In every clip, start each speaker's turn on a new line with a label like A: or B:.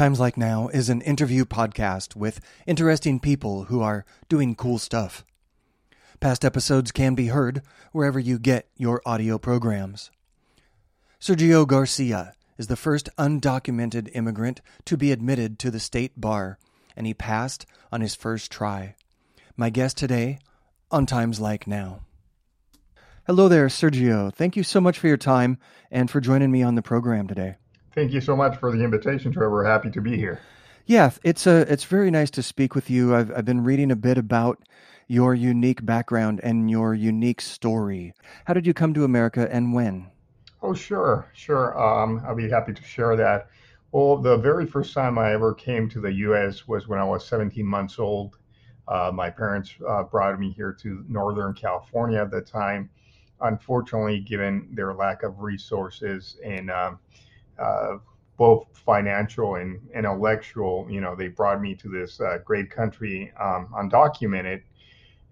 A: Times Like Now is an interview podcast with interesting people who are doing cool stuff. Past episodes can be heard wherever you get your audio programs. Sergio Garcia is the first undocumented immigrant to be admitted to the state bar, and he passed on his first try. My guest today on Times Like Now. Hello there, Sergio. Thank you so much for your time and for joining me on the program today.
B: Thank you so much for the invitation, Trevor. Happy to be here.
A: Yeah, it's a, uh, it's very nice to speak with you. I've, I've been reading a bit about your unique background and your unique story. How did you come to America and when?
B: Oh, sure, sure. Um, I'll be happy to share that. Well, the very first time I ever came to the U.S. was when I was 17 months old. Uh, my parents uh, brought me here to Northern California at the time. Unfortunately, given their lack of resources and um, uh, both financial and intellectual. You know, they brought me to this uh, great country um, undocumented.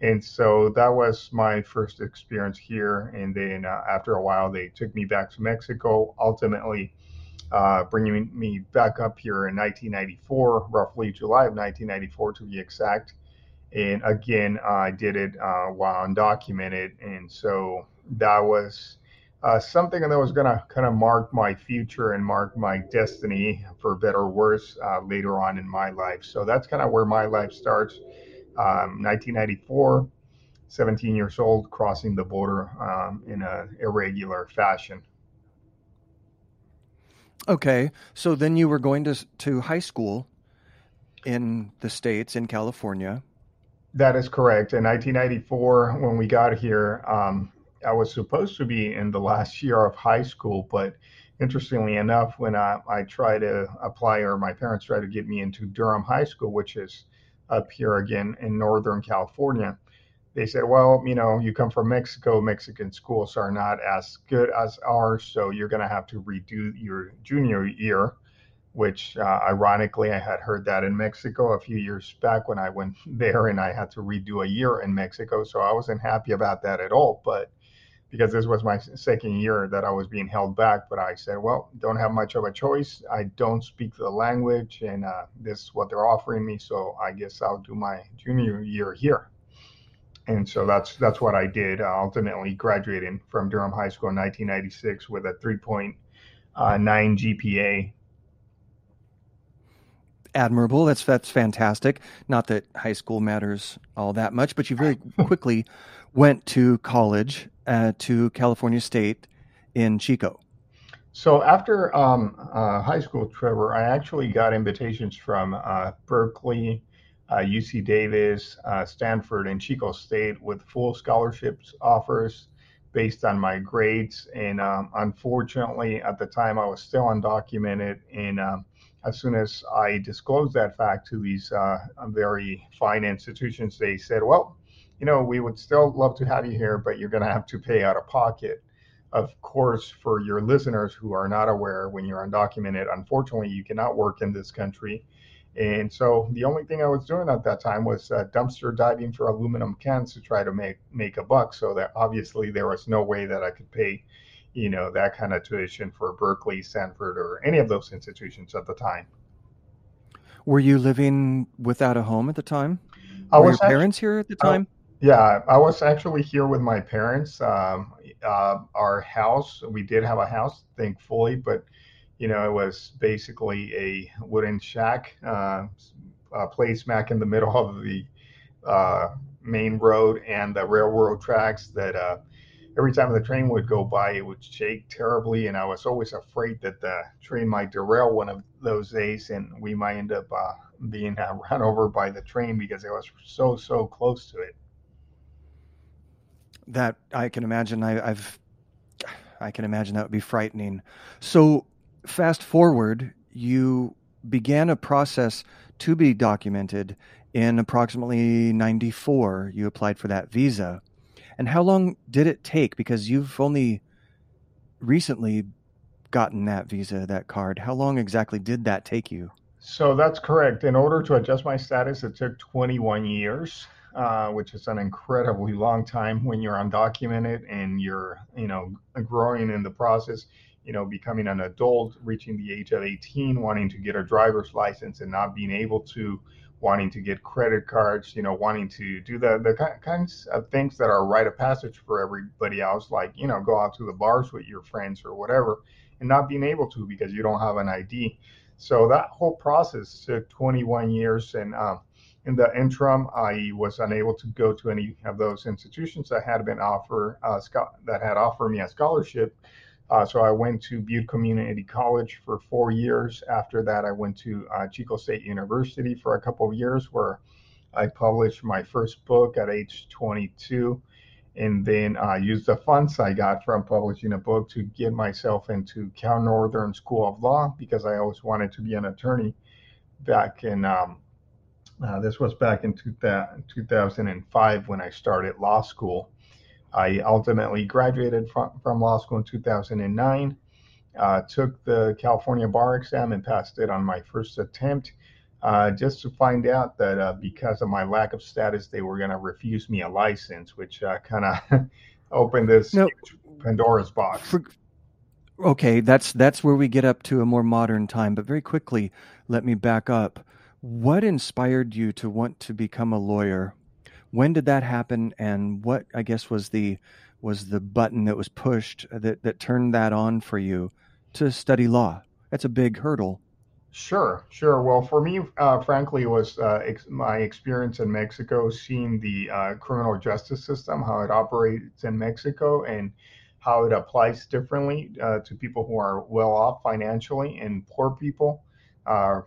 B: And so that was my first experience here. And then uh, after a while, they took me back to Mexico, ultimately uh, bringing me back up here in 1994, roughly July of 1994 to be exact. And again, I did it uh, while undocumented. And so that was uh, something that was going to kind of mark my future and mark my destiny for better or worse uh, later on in my life. So that's kind of where my life starts. Um, 1994, 17 years old, crossing the border um, in an irregular fashion.
A: Okay, so then you were going to to high school in the states in California.
B: That is correct. In 1994, when we got here, um, I was supposed to be in the last year of high school, but interestingly enough, when I, I tried to apply, or my parents try to get me into Durham High School, which is up here again in Northern California, they said, well, you know, you come from Mexico, Mexican schools are not as good as ours, so you're going to have to redo your junior year. Which, uh, ironically, I had heard that in Mexico a few years back when I went there and I had to redo a year in Mexico. So I wasn't happy about that at all. But because this was my second year that I was being held back. But I said, well, don't have much of a choice. I don't speak the language, and uh, this is what they're offering me. So I guess I'll do my junior year here. And so that's that's what I did. Uh, ultimately, graduating from Durham High School in 1996 with a 3.9 uh, GPA.
A: Admirable. That's that's fantastic. Not that high school matters all that much, but you very quickly went to college uh, to California State in Chico.
B: So after um, uh, high school, Trevor, I actually got invitations from uh, Berkeley, UC uh, Davis, uh, Stanford, and Chico State with full scholarships offers based on my grades. And um, unfortunately, at the time, I was still undocumented. And um, as soon as I disclosed that fact to these uh, very fine institutions, they said, well, you know, we would still love to have you here, but you're going to have to pay out of pocket. Of course, for your listeners who are not aware, when you're undocumented, unfortunately, you cannot work in this country. And so the only thing I was doing at that time was uh, dumpster diving for aluminum cans to try to make make a buck. So that obviously there was no way that I could pay, you know, that kind of tuition for Berkeley, Stanford, or any of those institutions at the time.
A: Were you living without a home at the time? I Were was your parents here at the time?
B: Yeah, I was actually here with my parents. Um, uh, our house, we did have a house, thankfully, but you know, it was basically a wooden shack, uh, placed smack in the middle of the uh, main road and the railroad tracks. That uh, every time the train would go by, it would shake terribly, and I was always afraid that the train might derail one of those days, and we might end up uh, being run over by the train because it was so so close to it
A: that I can imagine. I, have I can imagine that would be frightening. So fast forward, you began a process to be documented in approximately 94 you applied for that visa. And how long did it take? Because you've only recently gotten that visa that card. How long exactly did that take you?
B: So that's correct. In order to adjust my status it took 21 years uh, which is an incredibly long time when you're undocumented and you're, you know, growing in the process. you know, becoming an adult, reaching the age of 18, wanting to get a driver's license and not being able to, wanting to get credit cards, you know, wanting to do the, the kinds of things that are rite of passage for everybody else, like, you know, go out to the bars with your friends or whatever, and not being able to because you don't have an ID. So that whole process took 21 years. And um, in the interim, I was unable to go to any of those institutions that had been offer uh, that had offered me a scholarship. Uh, so I went to Butte Community College for four years. After that, I went to uh, Chico State University for a couple of years, where I published my first book at age 22, and then I used the funds I got from publishing a book to get myself into Cal Northern School of Law because I always wanted to be an attorney. Back in um, uh, this was back in 2000, 2005 when I started law school. I ultimately graduated from, from law school in 2009, uh, took the California bar exam and passed it on my first attempt, uh, just to find out that uh, because of my lack of status, they were going to refuse me a license, which uh, kind of opened this no, Pandora's box. For,
A: okay, that's that's where we get up to a more modern time. But very quickly, let me back up. What inspired you to want to become a lawyer? When did that happen, and what I guess was the was the button that was pushed that that turned that on for you to study law? That's a big hurdle.
B: Sure, sure. Well, for me, uh, frankly, was uh, ex- my experience in Mexico, seeing the uh, criminal justice system, how it operates in Mexico, and how it applies differently uh, to people who are well off financially and poor people uh,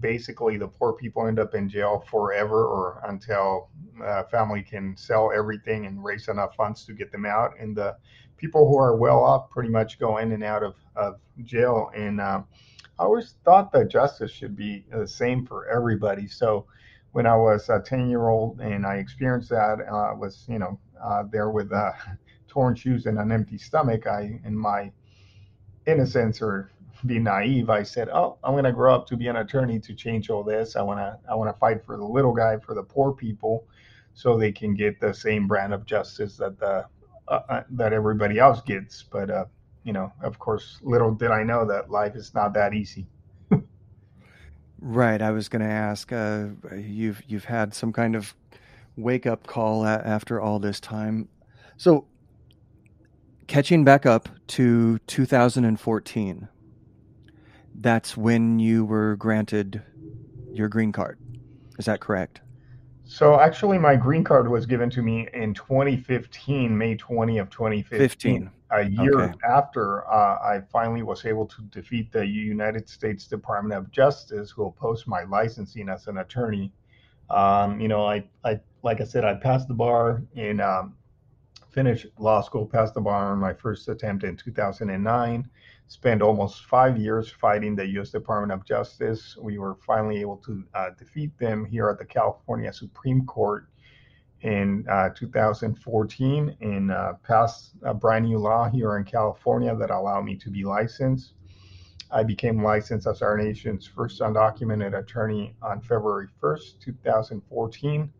B: basically the poor people end up in jail forever or until uh, family can sell everything and raise enough funds to get them out. And the people who are well off pretty much go in and out of, of jail. And uh, I always thought that justice should be the same for everybody. So when I was a 10 year old and I experienced that, I uh, was, you know, uh, there with uh, torn shoes and an empty stomach, I, in my innocence or be naive, I said, "Oh, I'm going to grow up to be an attorney to change all this. I want to I want to fight for the little guy, for the poor people, so they can get the same brand of justice that the uh, uh, that everybody else gets." But uh, you know, of course, little did I know that life is not that easy.
A: right. I was going to ask. Uh, you've you've had some kind of wake up call after all this time. So, catching back up to 2014 that's when you were granted your green card. Is that correct?
B: So actually, my green card was given to me in 2015, May 20 of 2015. 15. A year okay. after uh, I finally was able to defeat the United States Department of Justice, who opposed my licensing as an attorney. Um, you know, I, I, like I said, I passed the bar in um, finished law school, passed the bar on my first attempt in 2009 spent almost five years fighting the U.S. Department of Justice. We were finally able to uh, defeat them here at the California Supreme Court in uh, 2014 and uh, pass a brand new law here in California that allowed me to be licensed. I became licensed as our nation's first undocumented attorney on February 1st, 2014.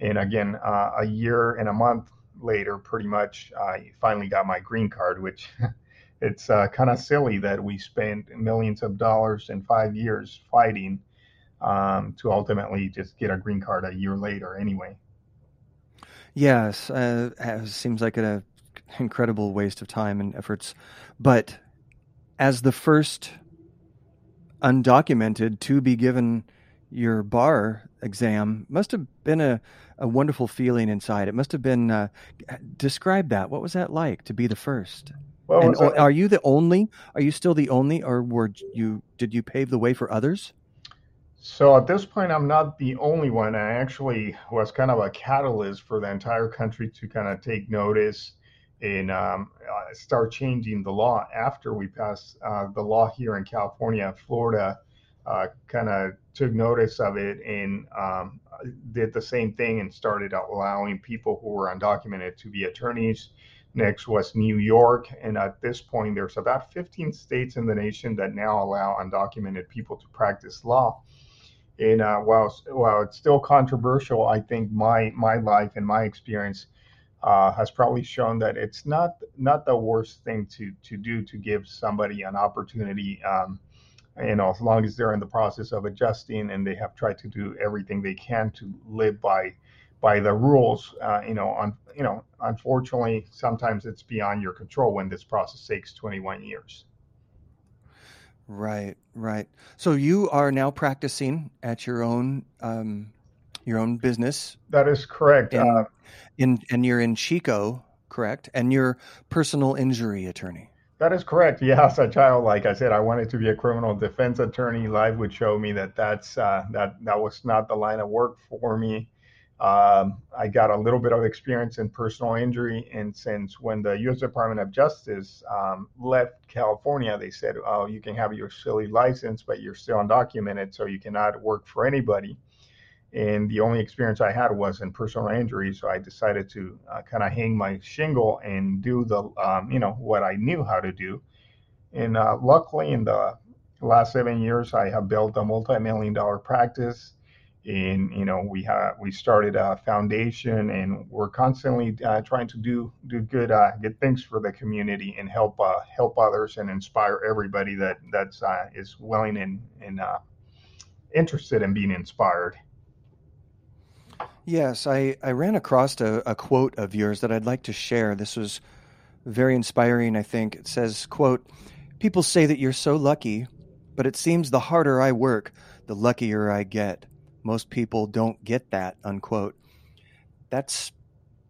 B: And again, uh, a year and a month later, pretty much, I finally got my green card, which it's uh, kind of silly that we spent millions of dollars in five years fighting um, to ultimately just get a green card a year later anyway.
A: Yes, uh, it seems like an incredible waste of time and efforts. But as the first undocumented to be given your bar exam, must have been a, a wonderful feeling inside. It must have been. Uh, describe that. What was that like to be the first? Well, and are you the only? Are you still the only, or were you? Did you pave the way for others?
B: So at this point, I'm not the only one. I actually was kind of a catalyst for the entire country to kind of take notice and um, uh, start changing the law after we passed uh, the law here in California. Florida uh, kind of took notice of it and um, did the same thing and started allowing people who were undocumented to be attorneys Next was New York. And at this point, there's about 15 states in the nation that now allow undocumented people to practice law. And uh, while, while it's still controversial, I think my, my life and my experience uh, has probably shown that it's not not the worst thing to to do to give somebody an opportunity. Um, you know, as long as they're in the process of adjusting and they have tried to do everything they can to live by by the rules. Uh, you know, on you know, unfortunately, sometimes it's beyond your control when this process takes 21 years.
A: Right, right. So you are now practicing at your own um, your own business.
B: That is correct.
A: In, uh, in and you're in Chico, correct? And you're personal injury attorney.
B: That is correct. Yeah, as a child, like I said, I wanted to be a criminal defense attorney. Life would show me that that's uh, that that was not the line of work for me. Um, I got a little bit of experience in personal injury, and since when the U.S. Department of Justice um, left California, they said, "Oh, you can have your silly license, but you're still undocumented, so you cannot work for anybody." And the only experience I had was in personal injury, so I decided to uh, kind of hang my shingle and do the, um, you know, what I knew how to do. And uh, luckily, in the last seven years, I have built a multi-million dollar practice and you know we have we started a foundation and we're constantly uh, trying to do do good uh, good things for the community and help uh, help others and inspire everybody that that's uh, is willing and and interested in being inspired.
A: Yes, I, I ran across a, a quote of yours that I'd like to share. This was very inspiring, I think. It says, quote, People say that you're so lucky, but it seems the harder I work, the luckier I get most people don't get that unquote that's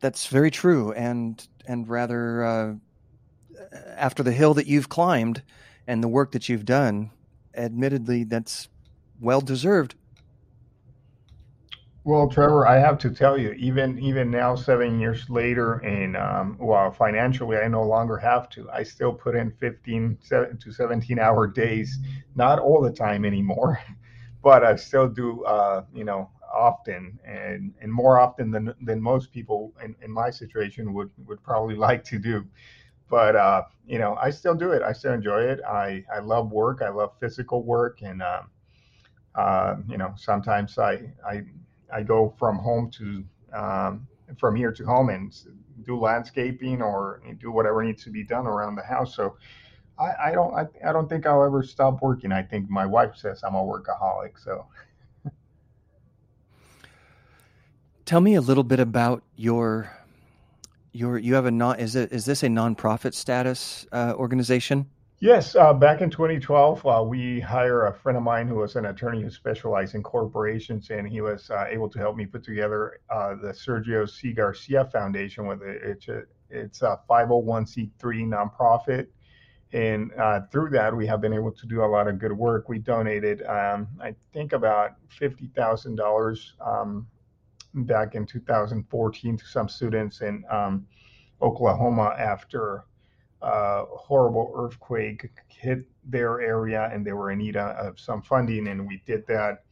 A: that's very true and and rather uh, after the hill that you've climbed and the work that you've done admittedly that's well deserved
B: well trevor i have to tell you even even now seven years later and um, while financially i no longer have to i still put in 15 to 17 hour days not all the time anymore but I still do, uh, you know, often and, and more often than, than most people in, in my situation would, would probably like to do. But, uh, you know, I still do it. I still enjoy it. I, I love work. I love physical work. And, uh, uh, you know, sometimes I, I, I go from home to, um, from here to home and do landscaping or do whatever needs to be done around the house. So I, I don't I, I don't think I'll ever stop working. I think my wife says I'm a workaholic. So
A: tell me a little bit about your your you have a non is it is this a nonprofit status uh, organization?
B: Yes, uh, back in 2012, uh, we hired a friend of mine who was an attorney who specialized in corporations, and he was uh, able to help me put together uh, the Sergio C. Garcia Foundation. With it. It's a it's a 501c3 nonprofit and uh, through that, we have been able to do a lot of good work. We donated, um, I think, about fifty thousand um, dollars back in 2014 to some students in um, Oklahoma after uh, horrible earthquake hit their area, and they were in need of some funding, and we did that.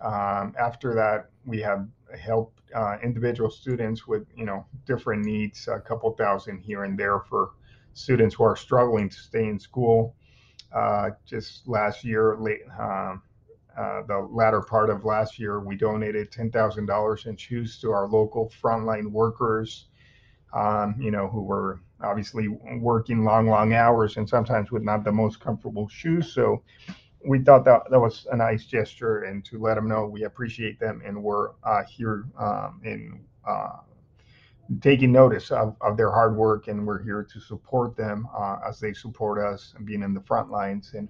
B: Um, after that, we have helped uh, individual students with you know different needs, a couple thousand here and there for students who are struggling to stay in school. Uh, just last year, late, um, uh, the latter part of last year, we donated $10,000 in shoes to our local frontline workers, um, you know, who were obviously working long, long hours and sometimes with not the most comfortable shoes. So we thought that that was a nice gesture and to let them know we appreciate them and we're uh, here um, in uh, taking notice of, of their hard work and we're here to support them uh, as they support us and being in the front lines and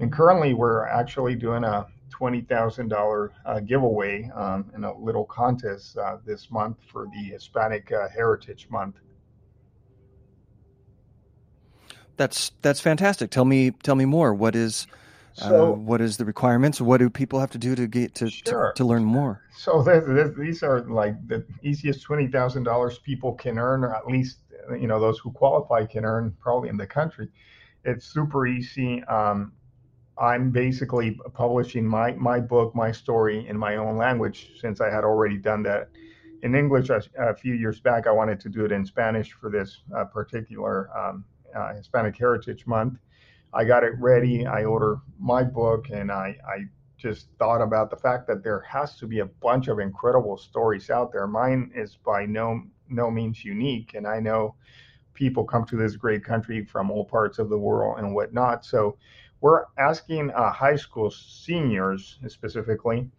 B: and currently we're actually doing a $20,000 uh, giveaway um, in a little contest uh, this month for the Hispanic uh, Heritage Month.
A: That's that's fantastic. Tell me tell me more. What is uh, so, uh, what is the requirements? What do people have to do to get to sure. to, to, learn more?
B: So these are like the easiest twenty thousand dollars people can earn, or at least you know those who qualify can earn, probably in the country. It's super easy. Um, I'm basically publishing my my book, my story in my own language, since I had already done that in English a, a few years back. I wanted to do it in Spanish for this uh, particular um, uh, Hispanic Heritage Month I got it ready. I ordered my book, and I, I just thought about the fact that there has to be a bunch of incredible stories out there. Mine is by no no means unique. And I know people come to this great country from all parts of the world and whatnot. So we're asking uh, high school seniors specifically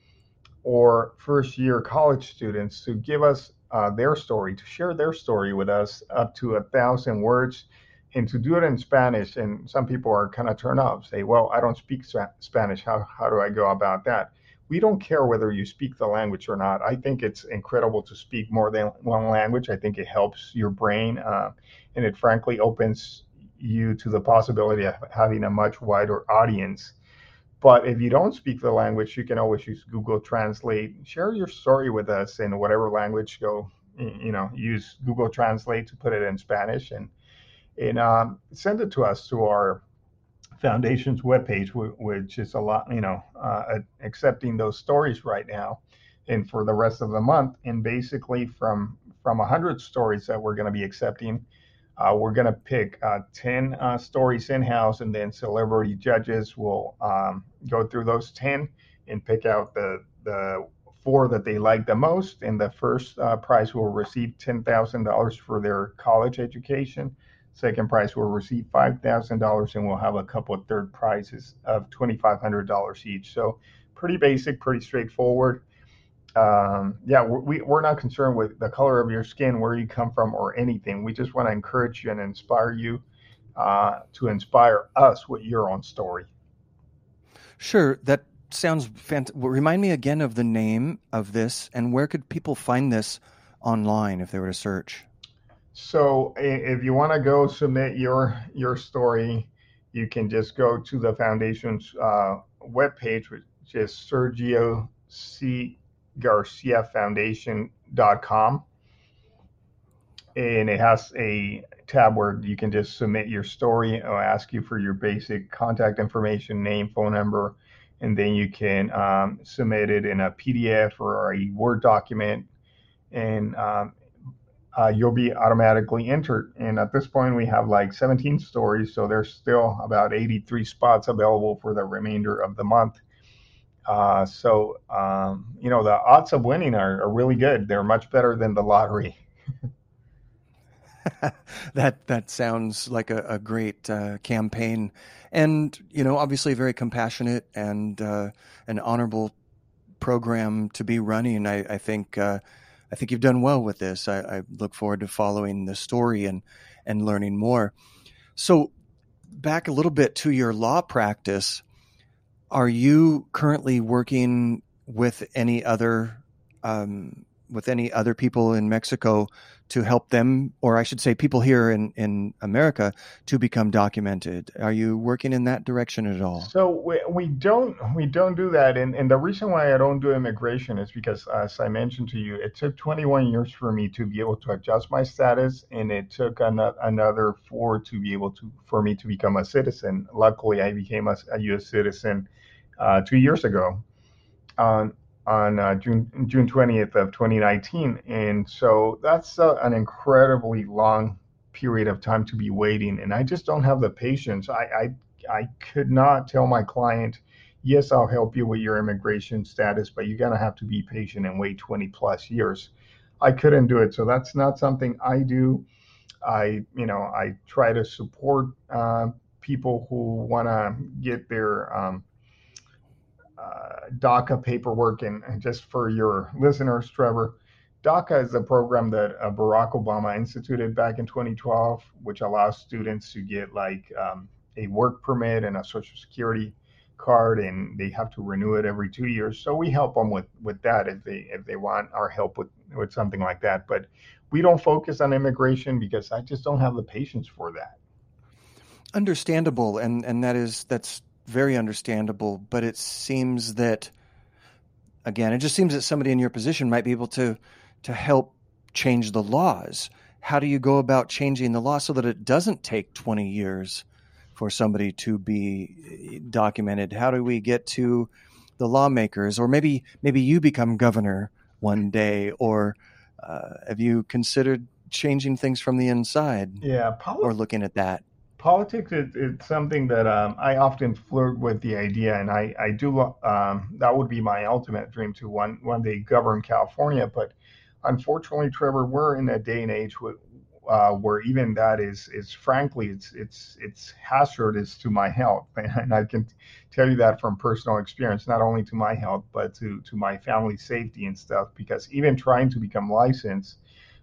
B: or first year college students to give us uh, their story, to share their story with us up to a thousand words and to do it in Spanish. And some people are kind of turned off, say, well, I don't speak Spanish. How, how do I go about that? We don't care whether you speak the language or not. I think it's incredible to speak more than one language. I think it helps your brain uh, and it frankly opens you to the possibility of having a much wider audience. But if you don't speak the language, you can always use Google Translate. Share your story with us in whatever language. Go, you know, use Google Translate to put it in Spanish and and um, send it to us to our foundation's webpage, which is a lot, you know, uh, accepting those stories right now, and for the rest of the month. And basically, from from 100 stories that we're going to be accepting, uh, we're going to pick uh, 10 uh, stories in house, and then celebrity judges will um, go through those 10 and pick out the, the four that they like the most. And the first uh, prize will receive $10,000 for their college education. Second prize will receive $5,000, and we'll have a couple of third prizes of $2,500 each. So, pretty basic, pretty straightforward um, yeah, we, we're not concerned with the color of your skin, where you come from, or anything. We just want to encourage you and inspire you uh, to inspire us with your own story.
A: Sure. That sounds fantastic. Remind me again of the name of this and where could people find this online if they were to search?
B: So if you want to go submit your your story, you can just go to the foundation's uh, webpage, which is Sergio C garciafoundation.com. And it has a tab where you can just submit your story. It'll ask you for your basic contact information, name, phone number, and then you can um, submit it in a PDF or a Word document, and um, uh, you'll be automatically entered. And at this point, we have like 17 stories, so there's still about 83 spots available for the remainder of the month. Uh, so um, you know the odds of winning are, are really good. They're much better than the lottery.
A: that that sounds like a, a great uh, campaign, and you know, obviously very compassionate and uh, an honorable program to be running. I, I think uh, I think you've done well with this. I, I, look forward to following the story and and learning more. So, back a little bit to your law practice. Are you currently working with any other um, with any other people in Mexico to help them, or I should say, people here in, in America to become documented? Are you working in that direction at all?
B: So we, we don't we don't do that, and and the reason why I don't do immigration is because, as I mentioned to you, it took 21 years for me to be able to adjust my status, and it took an, another four to be able to for me to become a citizen. Luckily, I became a, a U.S. citizen uh, two years ago on on uh, June June 20th of 2019, and so that's uh, an incredibly long period of time to be waiting, and I just don't have the patience. I I, I could not tell my client, yes, I'll help you with your immigration status, but you're gonna have to be patient and wait 20 plus years. I couldn't do it, so that's not something I do. I you know I try to support uh, people who want to get their um, DACA paperwork. And, and, just for your listeners, Trevor, DACA is a program that uh, Barack Obama instituted back in 2012, which allows students to get like um, a work permit and a social security card, and they have to renew it every two years. So we help them with with that if they if they want our help with with something like that. But we don't focus on immigration because I just don't have the patience for that.
A: Understandable, and and that is that's very understandable, but it seems that again, it just seems that somebody in your position might be able to to help change the laws. How do you go about changing the law so that it doesn't take 20 years for somebody to be documented? How do we get to the lawmakers or maybe maybe you become governor one day or uh, have you considered changing things from the inside?
B: Yeah,
A: or looking at that
B: politics is, something that um, I often flirt with the idea, and I, I do um, that would be my ultimate dream to one one day govern California. But unfortunately, Trevor, we're in a day and age uh, where even that is is frankly it's it's it's hazardous to my health, and I can tell you that from personal experience, not only to my health but to to my family safety and stuff. Because even trying to become licensed,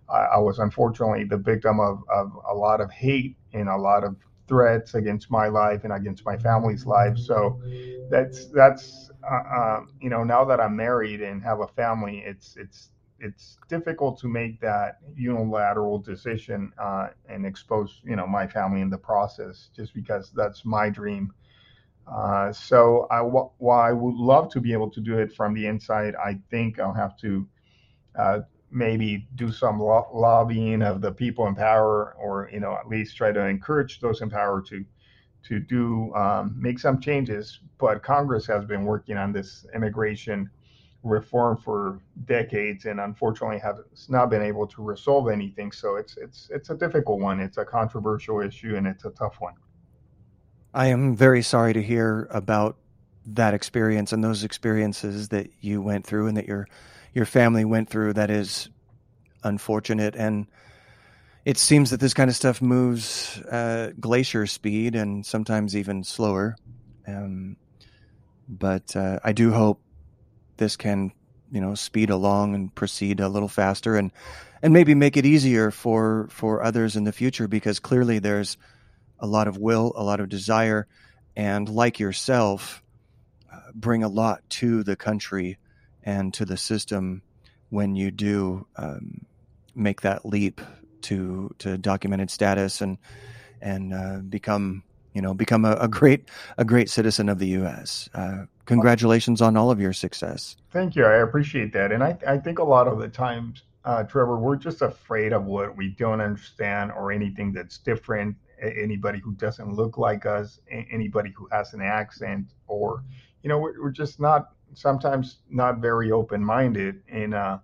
B: I, I was unfortunately the victim of of a lot of hate and a lot of threats against my life and against my family's life. So that's that's uh, uh, you know now that I'm married and have a family, it's it's it's difficult to make that unilateral decision uh, and expose you know my family in the process just because that's my dream. Uh, so I, while I would love to be able to do it from the inside, I think I'll have to uh, maybe do some lo- lobbying of the people in power, or you know at least try to encourage those in power to to do um, make some changes. But Congress has been working on this immigration reform for decades and unfortunately has not been able to resolve anything. So it's it's it's a difficult one. It's a controversial issue and it's a tough one.
A: I am very sorry to hear about that experience and those experiences that you went through and that your your family went through. That is unfortunate and it seems that this kind of stuff moves uh, glacier speed and sometimes even slower. Um, but uh, I do hope this can you know speed along and proceed a little faster and and maybe make it easier for for others in the future because clearly there's a lot of will a lot of desire and like yourself uh, bring a lot to the country and to the system when you do um, make that leap to to documented status and and uh, become you know become a, a, great a great citizen of the U.S. Uh, congratulations on all of your success.
B: Thank you. I appreciate that, and I I think a lot of the times, uh, Trevor, we're just afraid of what we don't understand or anything that's different. Anybody who doesn't look like us, anybody who has an accent, or you know, we're, we're just not sometimes not very open minded and. Uh,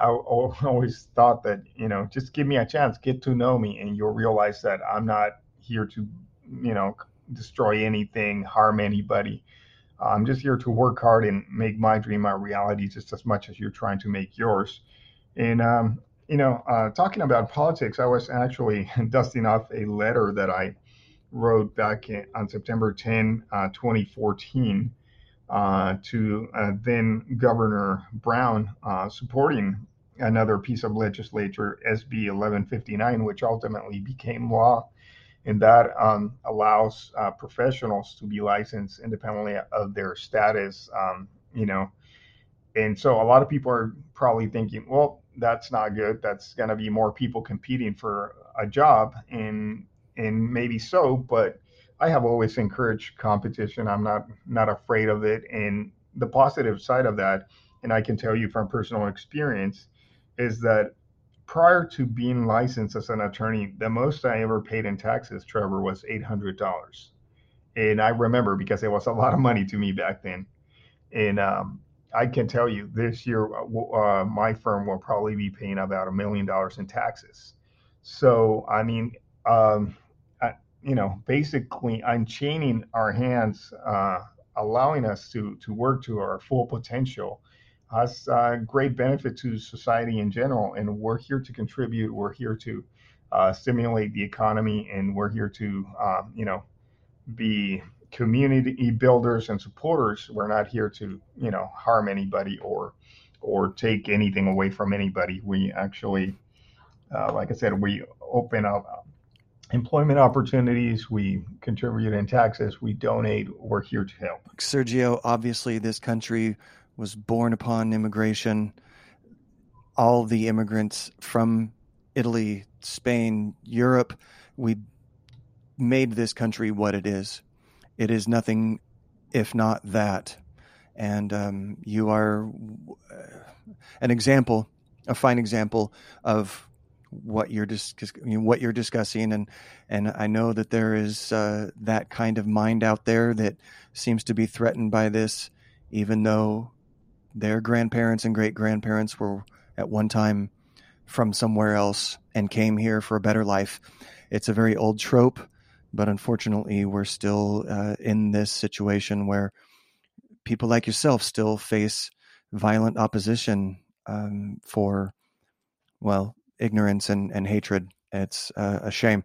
B: I always thought that you know just give me a chance, get to know me, and you'll realize that I'm not here to you know, destroy anything, harm anybody. I'm just here to work hard and make my dream a reality just as much as you're trying to make yours. And, um, you know, uh, talking about politics, I was actually dusting off a letter that I wrote back in, on September 10, uh, 2014, uh, to uh, then Governor Brown uh, supporting another piece of legislature, SB 1159, which ultimately became law and that um, allows uh, professionals to be licensed independently of their status. Um, you know, and so a lot of people are probably thinking, well, that's not good. That's going to be more people competing for a job, and and maybe so, but I have always encouraged competition. I'm not not afraid of it, and the positive side of that, and I can tell you from personal experience, is that prior to being licensed as an attorney, the most I ever paid in taxes, Trevor, was eight hundred dollars, and I remember because it was a lot of money to me back then. And um, I can tell you, this year uh, uh my firm will probably be paying about a million dollars in taxes. So I mean, um, you know, basically, unchaining our hands, uh, allowing us to to work to our full potential has uh, great benefit to society in general. And we're here to contribute. We're here to uh, stimulate the economy, and we're here to, um, you know, be community builders and supporters. We're not here to, you know, harm anybody or or take anything away from anybody. We actually, uh, like I said, we open up employment opportunities. We contribute in taxes. We donate. We're here to help.
A: Sergio, obviously, this country was born upon immigration. All the immigrants from Italy, Spain, Europe, we made this country what it is. It is nothing if not that. And um, you are an example, a fine example of what you're dis- what you're discussing, and and I know that there is uh, that kind of mind out there that seems to be threatened by this, even though their grandparents and great grandparents were at one time from somewhere else and came here for a better life. It's a very old trope, but unfortunately, we're still uh, in this situation where people like yourself still face violent opposition um, for well, ignorance and, and hatred. It's uh, a shame.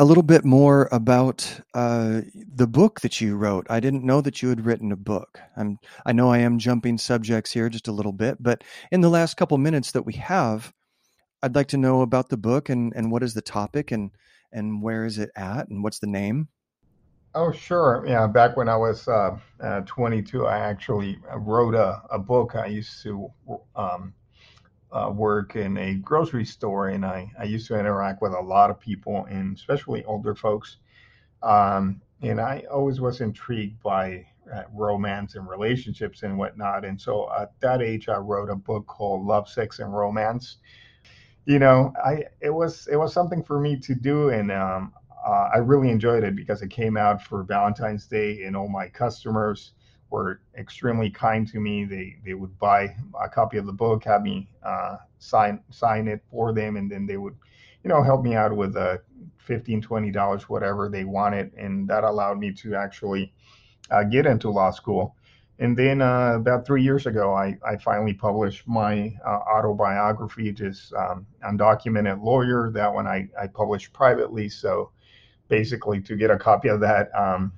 A: A little bit more about uh, the book that you wrote. I didn't know that you had written a book. I'm, I know I am jumping subjects here just a little bit, but in the last couple minutes that we have, I'd like to know about the book and, and what is the topic and, and where is it at and what's the name?
B: Oh, sure. Yeah, back when I was uh, uh, 22, I actually wrote a, a book. I used to um, uh, work in a grocery store, and I, I used to interact with a lot of people, and especially older folks. Um, and I always was intrigued by uh, romance and relationships and whatnot. And so at that age, I wrote a book called Love, Sex, and Romance. You know, I it was it was something for me to do, and um, uh, I really enjoyed it because it came out for Valentine's Day, and all my customers were extremely kind to me. They they would buy a copy of the book, have me uh, sign sign it for them, and then they would, you know, help me out with uh, 15 20 dollars, whatever they wanted, and that allowed me to actually uh, get into law school. And then uh, about three years ago, I, I finally published my uh, autobiography, just um, undocumented lawyer. That one I, I published privately. So basically, to get a copy of that, um,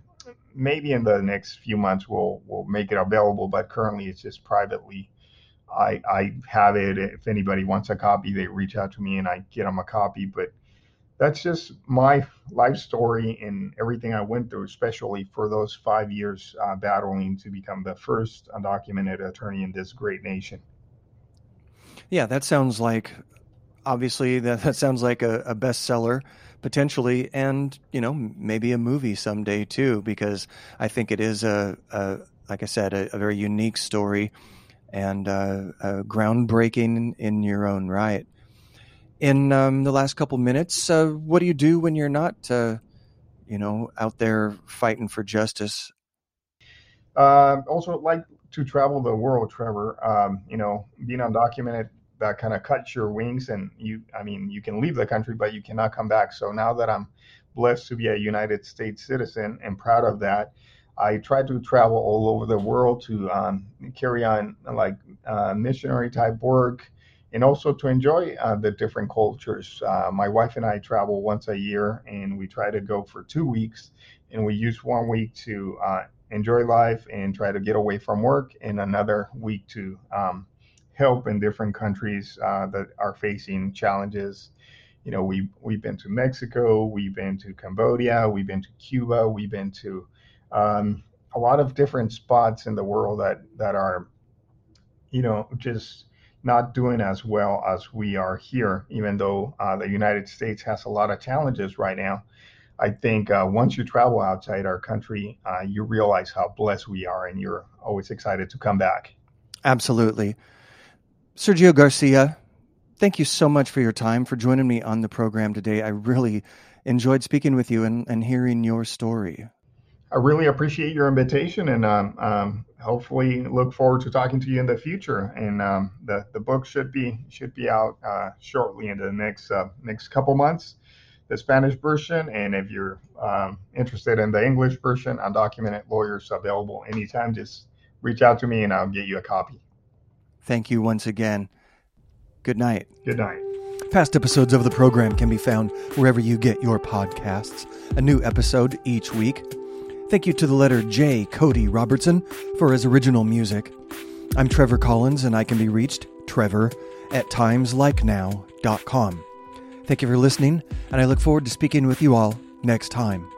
B: maybe in the next few months we'll we'll make it available, but currently it's just privately. I I have it. If anybody wants a copy, they reach out to me and I get them a copy. But that's just my life story and everything I went through, especially for those five years uh, battling to become the first undocumented attorney in this great nation.
A: Yeah, that sounds like obviously that, that sounds like a, a bestseller potentially, and you know maybe a movie someday too, because I think it is a, a like I said, a, a, very unique story and uh, groundbreaking in your own right. In um, the last couple minutes, uh, what do you do when you're not, uh, you know, out there fighting for justice?
B: Uh, also, like to travel the world, Trevor. Um, you know, being undocumented that kind of cuts your wings and you i mean you can leave the country but you cannot come back. So now that i'm blessed to be a united states citizen and proud of that i try to travel all over the world to um, carry on like uh, missionary type work and also to enjoy uh, the different cultures. Uh, my wife and i travel once a year and we try to go for two weeks and we use one week to uh, enjoy life and try to get away from work and another week to um, help in different countries uh, that are facing challenges. You know, we we've been to Mexico, we've been to Cambodia, we've been to Cuba, we've been to um, a lot of different spots in the world that that are, you know, just not doing as well as we are here. Even though uh, the United States has a lot of challenges right now, I think uh, once you travel outside our country, uh, you realize how blessed we are, and you're always excited to come back.
A: Absolutely. Sergio Garcia, thank you so much for your time, for joining me on the program today. I really enjoyed speaking with you and, and hearing your story.
B: I really appreciate your invitation and um, um, hopefully look forward to talking to you in the future. And um, the, the book should be should be out uh, shortly in the next uh, next couple months, the Spanish version. And if you're um, interested in the English version, undocumented lawyers available anytime. Just reach out to me and I'll get you a copy.
A: Thank you once again. Good night.
B: Good night.
A: Past episodes of the program can be found wherever you get your podcasts. A new episode each week. Thank you to the letter J, Cody Robertson, for his original music. I'm Trevor Collins, and I can be reached, Trevor, at timeslikenow.com. Thank you for listening, and I look forward to speaking with you all next time.